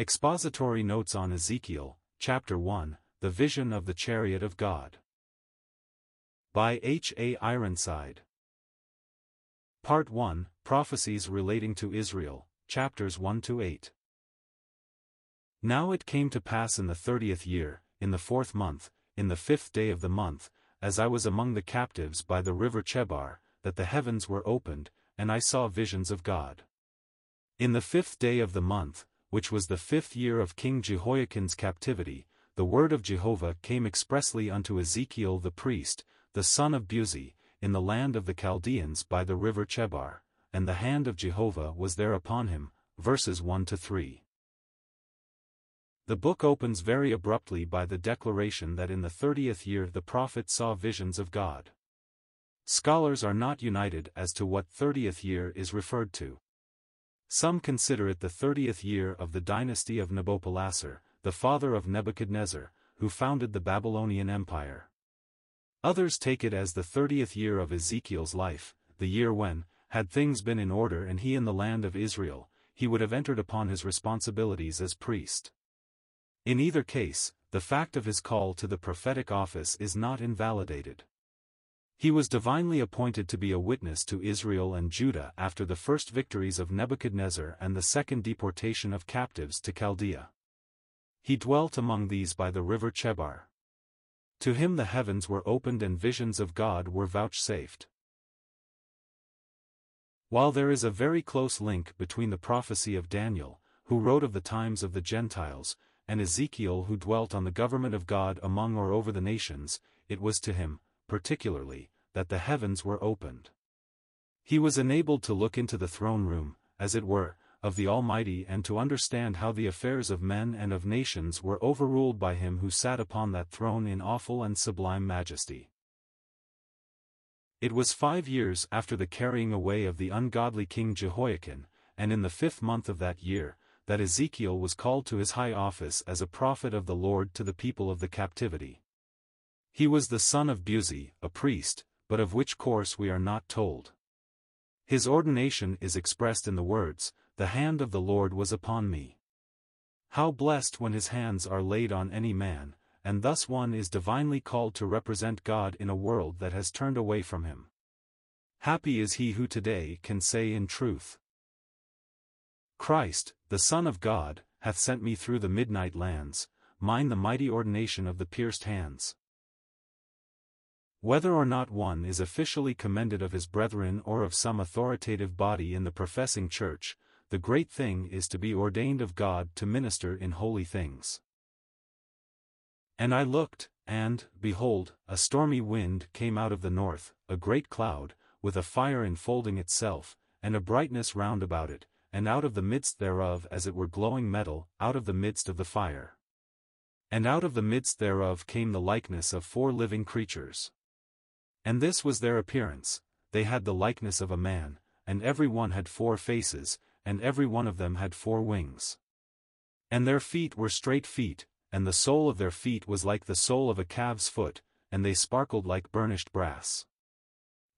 Expository Notes on Ezekiel, Chapter 1 The Vision of the Chariot of God. By H. A. Ironside. Part 1 Prophecies relating to Israel, Chapters 1 to 8. Now it came to pass in the thirtieth year, in the fourth month, in the fifth day of the month, as I was among the captives by the river Chebar, that the heavens were opened, and I saw visions of God. In the fifth day of the month, which was the fifth year of King Jehoiachin's captivity, the word of Jehovah came expressly unto Ezekiel the priest, the son of Buzi, in the land of the Chaldeans by the river Chebar, and the hand of Jehovah was there upon him. Verses 1 to 3. The book opens very abruptly by the declaration that in the thirtieth year the prophet saw visions of God. Scholars are not united as to what thirtieth year is referred to. Some consider it the thirtieth year of the dynasty of Nabopolassar, the father of Nebuchadnezzar, who founded the Babylonian Empire. Others take it as the thirtieth year of Ezekiel's life, the year when, had things been in order and he in the land of Israel, he would have entered upon his responsibilities as priest. In either case, the fact of his call to the prophetic office is not invalidated. He was divinely appointed to be a witness to Israel and Judah after the first victories of Nebuchadnezzar and the second deportation of captives to Chaldea. He dwelt among these by the river Chebar. To him the heavens were opened and visions of God were vouchsafed. While there is a very close link between the prophecy of Daniel, who wrote of the times of the Gentiles, and Ezekiel who dwelt on the government of God among or over the nations, it was to him, particularly, that the heavens were opened. He was enabled to look into the throne room, as it were, of the Almighty and to understand how the affairs of men and of nations were overruled by him who sat upon that throne in awful and sublime majesty. It was five years after the carrying away of the ungodly king Jehoiachin, and in the fifth month of that year, that Ezekiel was called to his high office as a prophet of the Lord to the people of the captivity. He was the son of Buzi, a priest, but of which course we are not told. His ordination is expressed in the words, The hand of the Lord was upon me. How blessed when his hands are laid on any man, and thus one is divinely called to represent God in a world that has turned away from him. Happy is he who today can say in truth, Christ, the Son of God, hath sent me through the midnight lands, mine the mighty ordination of the pierced hands. Whether or not one is officially commended of his brethren or of some authoritative body in the professing church, the great thing is to be ordained of God to minister in holy things. And I looked, and, behold, a stormy wind came out of the north, a great cloud, with a fire enfolding itself, and a brightness round about it, and out of the midst thereof as it were glowing metal, out of the midst of the fire. And out of the midst thereof came the likeness of four living creatures. And this was their appearance, they had the likeness of a man, and every one had four faces, and every one of them had four wings. And their feet were straight feet, and the sole of their feet was like the sole of a calf's foot, and they sparkled like burnished brass.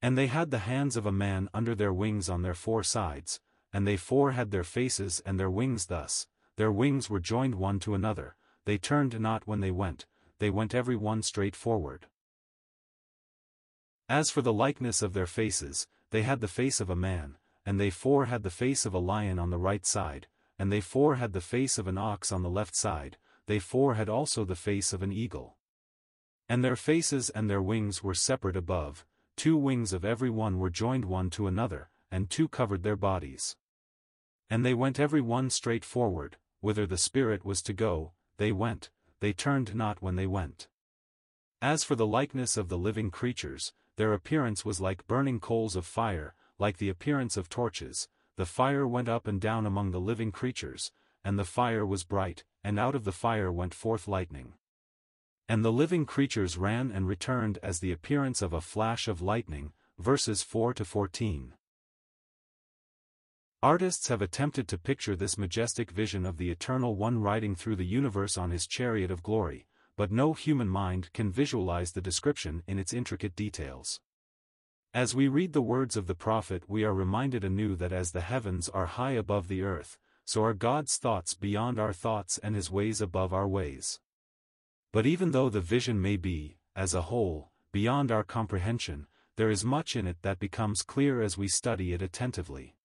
And they had the hands of a man under their wings on their four sides, and they four had their faces and their wings thus, their wings were joined one to another, they turned not when they went, they went every one straight forward. As for the likeness of their faces, they had the face of a man, and they four had the face of a lion on the right side, and they four had the face of an ox on the left side, they four had also the face of an eagle. And their faces and their wings were separate above, two wings of every one were joined one to another, and two covered their bodies. And they went every one straight forward, whither the Spirit was to go, they went, they turned not when they went. As for the likeness of the living creatures, their appearance was like burning coals of fire, like the appearance of torches, the fire went up and down among the living creatures, and the fire was bright, and out of the fire went forth lightning. And the living creatures ran and returned as the appearance of a flash of lightning, verses 4 to 14. Artists have attempted to picture this majestic vision of the Eternal One riding through the universe on his chariot of glory, but no human mind can visualize the description in its intricate details. As we read the words of the prophet we are reminded anew that as the heavens are high above the earth, so are God's thoughts beyond our thoughts and his ways above our ways. But even though the vision may be, as a whole, beyond our comprehension, there is much in it that becomes clear as we study it attentively.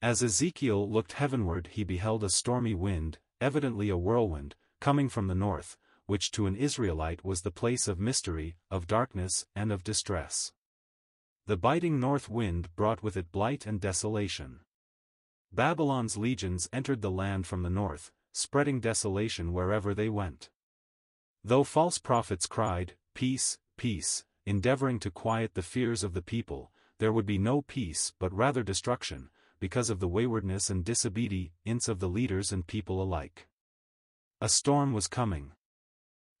As Ezekiel looked heavenward he beheld a stormy wind, evidently a whirlwind, coming from the north, which to an Israelite was the place of mystery, of darkness, and of distress. The biting north wind brought with it blight and desolation. Babylon's legions entered the land from the north, spreading desolation wherever they went. Though false prophets cried, Peace, peace, endeavoring to quiet the fears of the people, there would be no peace but rather destruction, because of the waywardness and disobedience of the leaders and people alike. A storm was coming.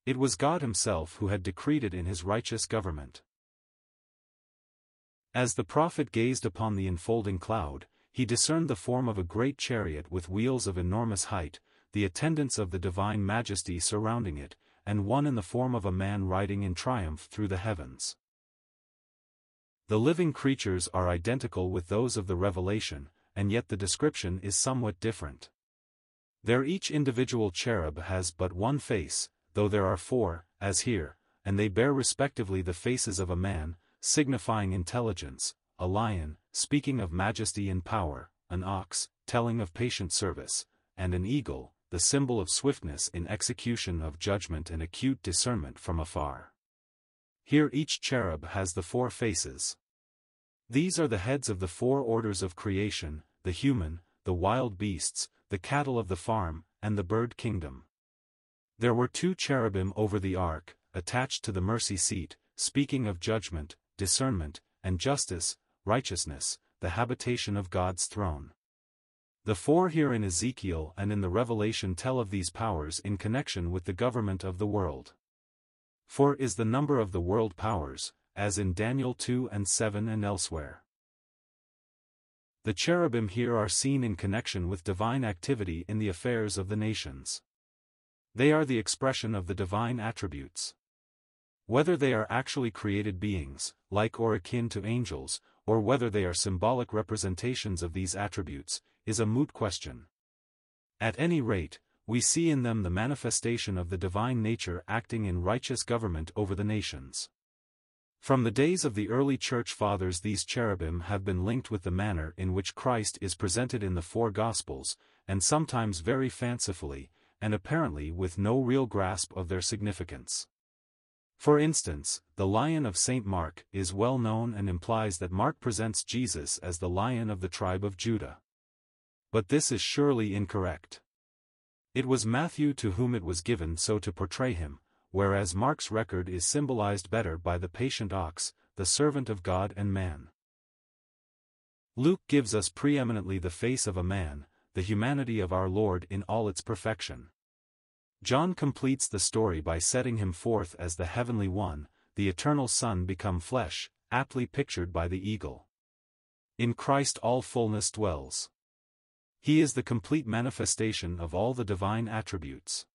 It was God Himself who had decreed it in His righteous government. As the prophet gazed upon the enfolding cloud, he discerned the form of a great chariot with wheels of enormous height, the attendants of the divine majesty surrounding it, and one in the form of a man riding in triumph through the heavens. The living creatures are identical with those of the Revelation, and yet the description is somewhat different. There each individual cherub has but one face, though there are four, as here, and they bear respectively the faces of a man, signifying intelligence, a lion, speaking of majesty and power, an ox, telling of patient service, and an eagle, the symbol of swiftness in execution of judgment and acute discernment from afar. Here each cherub has the four faces. These are the heads of the four orders of creation, the human, the wild beasts, the cattle of the farm, and the bird kingdom. There were two cherubim over the ark, attached to the mercy seat, speaking of judgment, discernment, and justice, righteousness, the habitation of God's throne. The four here in Ezekiel and in the Revelation tell of these powers in connection with the government of the world. Four is the number of the world powers, as in Daniel 2 and 7 and elsewhere. The cherubim here are seen in connection with divine activity in the affairs of the nations. They are the expression of the divine attributes. Whether they are actually created beings, like or akin to angels, or whether they are symbolic representations of these attributes, is a moot question. At any rate, we see in them the manifestation of the divine nature acting in righteous government over the nations. From the days of the early Church Fathers these cherubim have been linked with the manner in which Christ is presented in the four Gospels, and sometimes very fancifully, and apparently with no real grasp of their significance. For instance, the Lion of St. Mark is well known and implies that Mark presents Jesus as the Lion of the tribe of Judah. But this is surely incorrect. It was Matthew to whom it was given so to portray him, whereas Mark's record is symbolized better by the patient ox, the servant of God and man. Luke gives us preeminently the face of a man, the humanity of our Lord in all its perfection. John completes the story by setting him forth as the heavenly one, the eternal Son become flesh, aptly pictured by the eagle. In Christ all fullness dwells. He is the complete manifestation of all the divine attributes.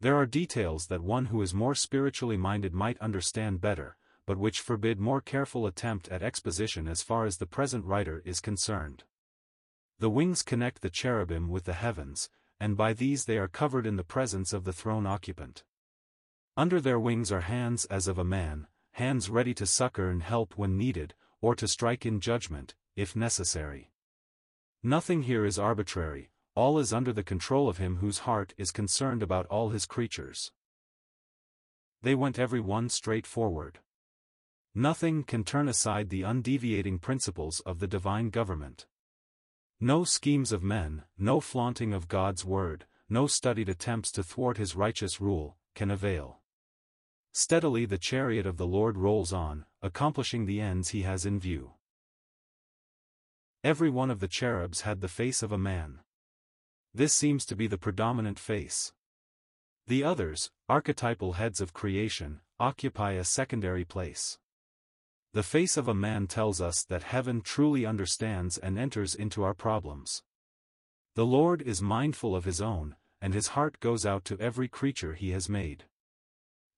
There are details that one who is more spiritually minded might understand better, but which forbid more careful attempt at exposition as far as the present writer is concerned. The wings connect the cherubim with the heavens, and by these they are covered in the presence of the throne occupant. Under their wings are hands as of a man, hands ready to succor and help when needed, or to strike in judgment, if necessary. Nothing here is arbitrary, all is under the control of him whose heart is concerned about all his creatures. They went every one straight forward. Nothing can turn aside the undeviating principles of the divine government. No schemes of men, no flaunting of God's word, no studied attempts to thwart his righteous rule, can avail. Steadily the chariot of the Lord rolls on, accomplishing the ends he has in view. Every one of the cherubs had the face of a man. This seems to be the predominant face. The others, archetypal heads of creation, occupy a secondary place. The face of a man tells us that heaven truly understands and enters into our problems. The Lord is mindful of his own, and his heart goes out to every creature he has made.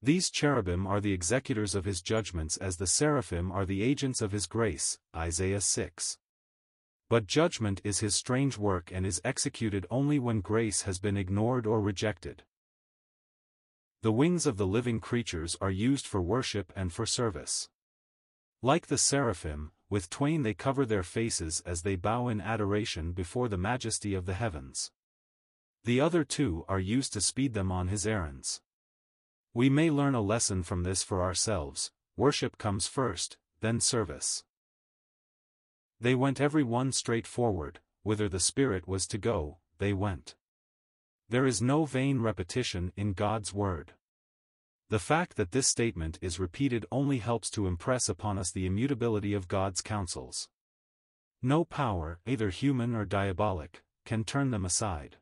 These cherubim are the executors of his judgments as the seraphim are the agents of his grace, Isaiah 6. But judgment is his strange work and is executed only when grace has been ignored or rejected. The wings of the living creatures are used for worship and for service. Like the seraphim, with twain they cover their faces as they bow in adoration before the majesty of the heavens. The other two are used to speed them on his errands. We may learn a lesson from this for ourselves, worship comes first, then service. They went every one straight forward, whither the Spirit was to go, they went. There is no vain repetition in God's word. The fact that this statement is repeated only helps to impress upon us the immutability of God's counsels. No power, either human or diabolic, can turn them aside.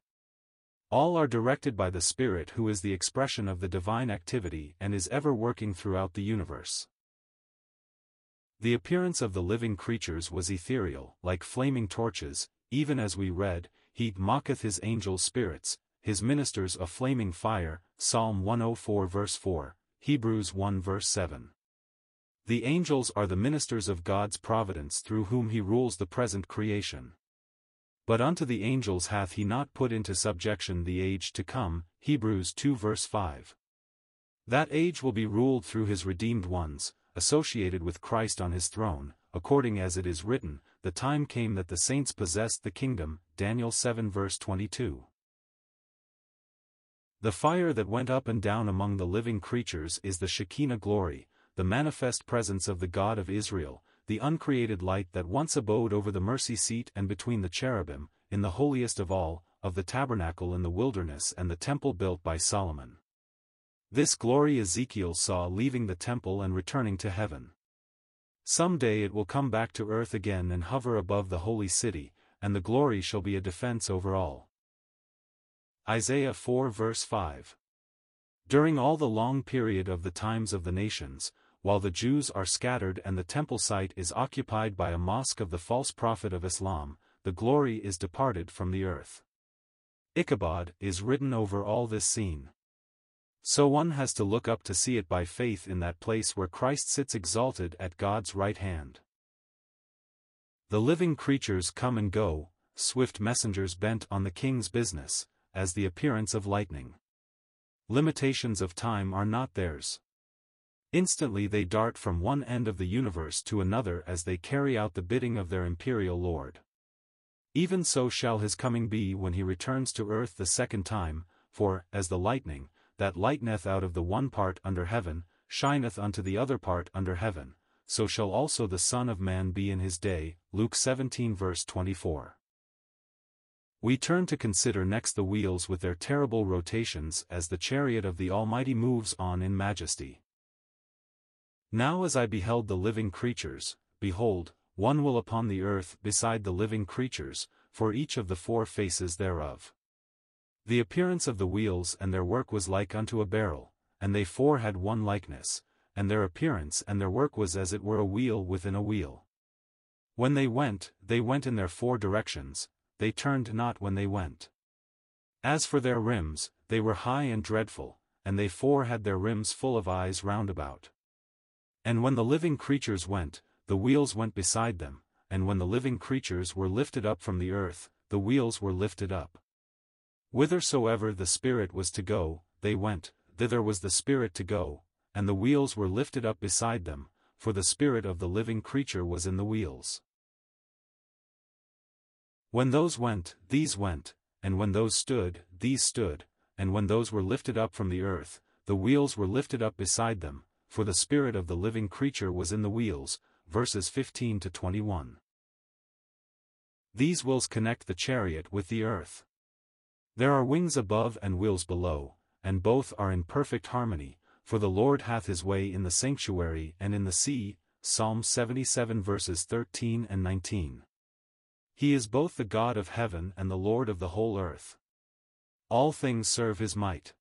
All are directed by the Spirit who is the expression of the divine activity and is ever working throughout the universe. The appearance of the living creatures was ethereal, like flaming torches, even as we read, He mocketh his angel spirits, his ministers a flaming fire, Psalm 104 verse 4, Hebrews 1 verse 7. The angels are the ministers of God's providence through whom he rules the present creation. But unto the angels hath he not put into subjection the age to come, Hebrews 2 verse 5. That age will be ruled through his redeemed ones, associated with Christ on his throne, according as it is written, the time came that the saints possessed the kingdom, Daniel 7 verse 22. The fire that went up and down among the living creatures is the Shekinah glory, the manifest presence of the God of Israel, the uncreated light that once abode over the mercy seat and between the cherubim, in the holiest of all, of the tabernacle in the wilderness and the temple built by Solomon. This glory Ezekiel saw leaving the temple and returning to heaven. Some day it will come back to earth again and hover above the holy city, and the glory shall be a defense over all. Isaiah 4 verse 5. During all the long period of the times of the nations, while the Jews are scattered and the temple site is occupied by a mosque of the false prophet of Islam, the glory is departed from the earth. Ichabod is written over all this scene. So one has to look up to see it by faith in that place where Christ sits exalted at God's right hand. The living creatures come and go, swift messengers bent on the king's business, as the appearance of lightning. Limitations of time are not theirs. Instantly they dart from one end of the universe to another as they carry out the bidding of their imperial lord. Even so shall his coming be when he returns to earth the second time, for, as the lightning, that lighteneth out of the one part under heaven, shineth unto the other part under heaven, so shall also the Son of Man be in his day. Luke 17 verse 24. We turn to consider next the wheels with their terrible rotations as the chariot of the Almighty moves on in majesty. Now as I beheld the living creatures, behold, one will upon the earth beside the living creatures, for each of the four faces thereof. The appearance of the wheels and their work was like unto a beryl, and they four had one likeness, and their appearance and their work was as it were a wheel within a wheel. When they went, they went in their four directions, they turned not when they went. As for their rims, they were high and dreadful, and they four had their rims full of eyes round about. And when the living creatures went, the wheels went beside them, and when the living creatures were lifted up from the earth, the wheels were lifted up. Whithersoever the Spirit was to go, they went, thither was the Spirit to go, and the wheels were lifted up beside them, for the Spirit of the living creature was in the wheels. When those went, these went, and when those stood, these stood, and when those were lifted up from the earth, the wheels were lifted up beside them, for the spirit of the living creature was in the wheels, verses 15 to 21. These wheels connect the chariot with the earth. There are wings above and wheels below, and both are in perfect harmony, for the Lord hath his way in the sanctuary and in the sea, Psalm 77 verses 13 and 19. He is both the God of heaven and the Lord of the whole earth. All things serve his might.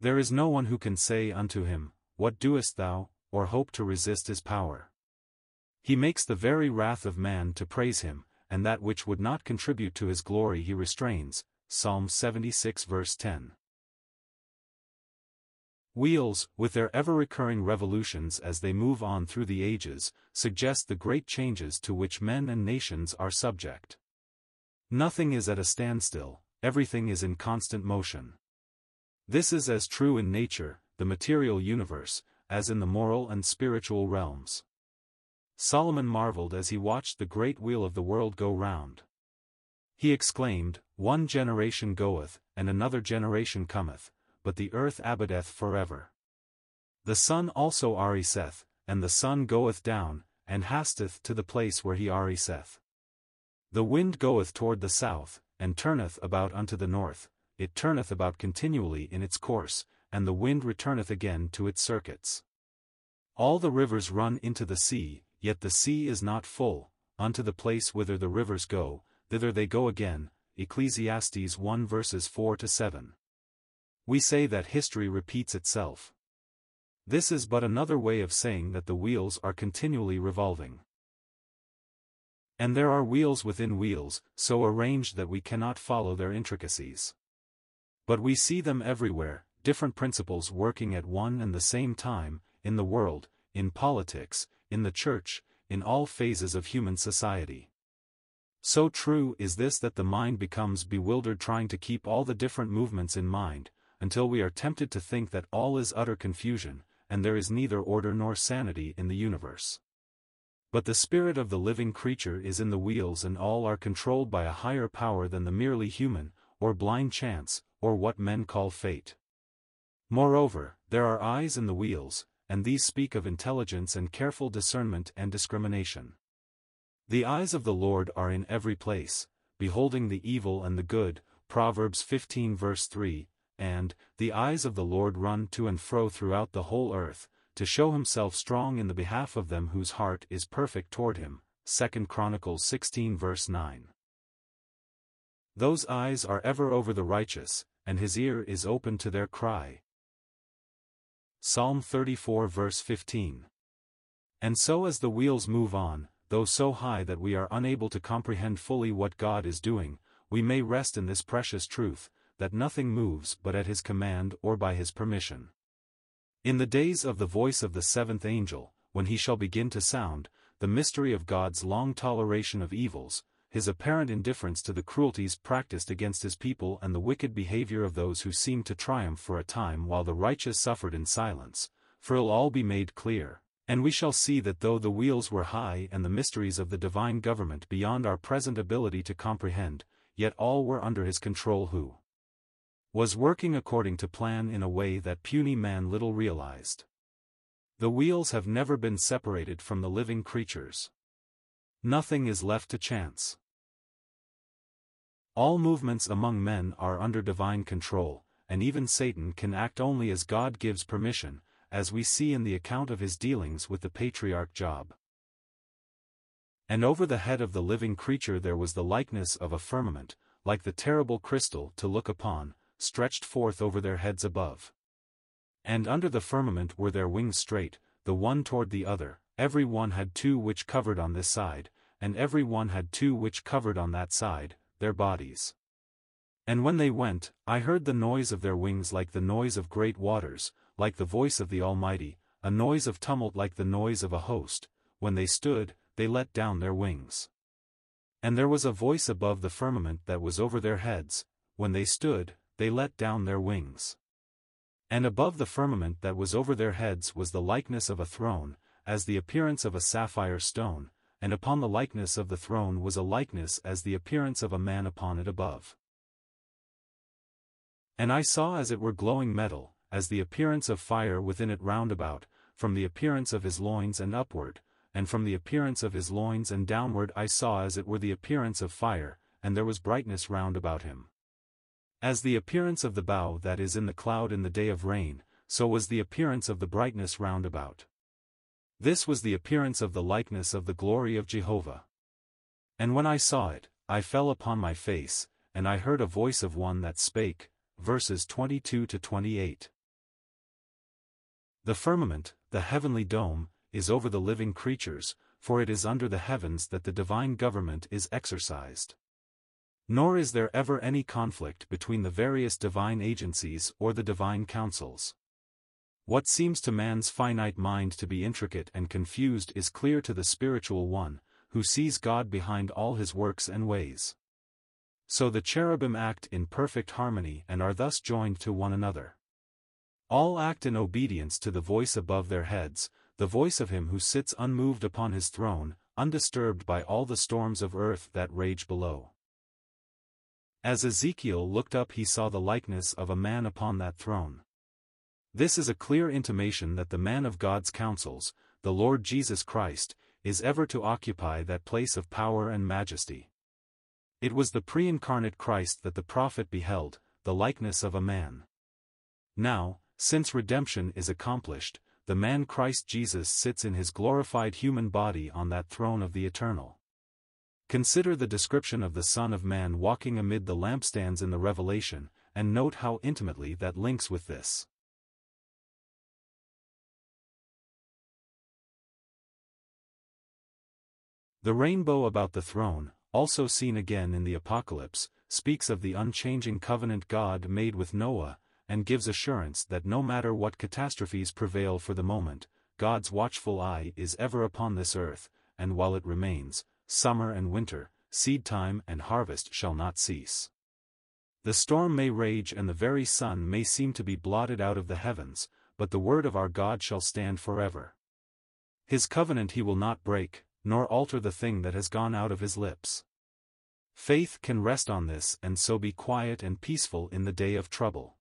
There is no one who can say unto him, What doest thou, or hope to resist his power. He makes the very wrath of man to praise him, and that which would not contribute to his glory he restrains. Psalm 76 verse 10. Wheels, with their ever-recurring revolutions as they move on through the ages, suggest the great changes to which men and nations are subject. Nothing is at a standstill, everything is in constant motion. This is as true in nature, the material universe, as in the moral and spiritual realms. Solomon marveled as he watched the great wheel of the world go round. He exclaimed, One generation goeth, and another generation cometh, but the earth abideth forever. The sun also ariseth, and the sun goeth down, and hasteth to the place where he ariseth. The wind goeth toward the south, and turneth about unto the north, it turneth about continually in its course, and the wind returneth again to its circuits. All the rivers run into the sea, yet the sea is not full, unto the place whither the rivers go, thither they go again. Ecclesiastes 1 verses 4 to 7. We say that history repeats itself. This is but another way of saying that the wheels are continually revolving. And there are wheels within wheels, so arranged that we cannot follow their intricacies. But we see them everywhere, different principles working at one and the same time, in the world, in politics, in the church, in all phases of human society. So true is this that the mind becomes bewildered trying to keep all the different movements in mind, until we are tempted to think that all is utter confusion, and there is neither order nor sanity in the universe. But the spirit of the living creature is in the wheels and all are controlled by a higher power than the merely human, or blind chance, or what men call fate. Moreover, there are eyes in the wheels, and these speak of intelligence and careful discernment and discrimination. The eyes of the Lord are in every place, beholding the evil and the good, Proverbs 15 verse 3, and, the eyes of the Lord run to and fro throughout the whole earth, to show himself strong in the behalf of them whose heart is perfect toward him. 2 Chronicles 16 verse 9. Those eyes are ever over the righteous, and his ear is open to their cry. Psalm 34 verse 15. And so as the wheels move on, though so high that we are unable to comprehend fully what God is doing, we may rest in this precious truth, that nothing moves but at his command or by his permission. In the days of the voice of the seventh angel, when he shall begin to sound, the mystery of God's long toleration of evils, his apparent indifference to the cruelties practiced against his people and the wicked behavior of those who seemed to triumph for a time while the righteous suffered in silence, for it'll all be made clear, and we shall see that though the wheels were high and the mysteries of the divine government beyond our present ability to comprehend, yet all were under his control who was working according to plan in a way that puny man little realized. The wheels have never been separated from the living creatures. Nothing is left to chance. All movements among men are under divine control, and even Satan can act only as God gives permission, as we see in the account of his dealings with the patriarch Job. And over the head of the living creature there was the likeness of a firmament, like the terrible crystal to look upon, stretched forth over their heads above. And under the firmament were their wings straight, the one toward the other, every one had two which covered on this side, and every one had two which covered on that side, their bodies. And when they went, I heard the noise of their wings like the noise of great waters, like the voice of the Almighty, a noise of tumult like the noise of a host, when they stood, they let down their wings. And there was a voice above the firmament that was over their heads, when they stood, they let down their wings. And above the firmament that was over their heads was the likeness of a throne, as the appearance of a sapphire stone, and upon the likeness of the throne was a likeness as the appearance of a man upon it above. And I saw as it were glowing metal, as the appearance of fire within it round about, from the appearance of his loins and upward, and from the appearance of his loins and downward I saw as it were the appearance of fire, and there was brightness round about him. As the appearance of the bow that is in the cloud in the day of rain, so was the appearance of the brightness round about. This was the appearance of the likeness of the glory of Jehovah. And when I saw it, I fell upon my face, and I heard a voice of one that spake, verses 22 to 28. The firmament, the heavenly dome, is over the living creatures, for it is under the heavens that the divine government is exercised. Nor is there ever any conflict between the various divine agencies or the divine counsels. What seems to man's finite mind to be intricate and confused is clear to the spiritual one, who sees God behind all his works and ways. So the cherubim act in perfect harmony and are thus joined to one another. All act in obedience to the voice above their heads, the voice of him who sits unmoved upon his throne, undisturbed by all the storms of earth that rage below. As Ezekiel looked up he saw the likeness of a man upon that throne. This is a clear intimation that the man of God's counsels, the Lord Jesus Christ, is ever to occupy that place of power and majesty. It was the pre-incarnate Christ that the prophet beheld, the likeness of a man. Now, since redemption is accomplished, the man Christ Jesus sits in his glorified human body on that throne of the eternal. Consider the description of the Son of Man walking amid the lampstands in the Revelation, and note how intimately that links with this. The rainbow about the throne, also seen again in the Apocalypse, speaks of the unchanging covenant God made with Noah, and gives assurance that no matter what catastrophes prevail for the moment, God's watchful eye is ever upon this earth, and while it remains, summer and winter, seed time and harvest shall not cease. The storm may rage and the very sun may seem to be blotted out of the heavens, but the word of our God shall stand forever. His covenant he will not break, nor alter the thing that has gone out of his lips. Faith can rest on this and so be quiet and peaceful in the day of trouble.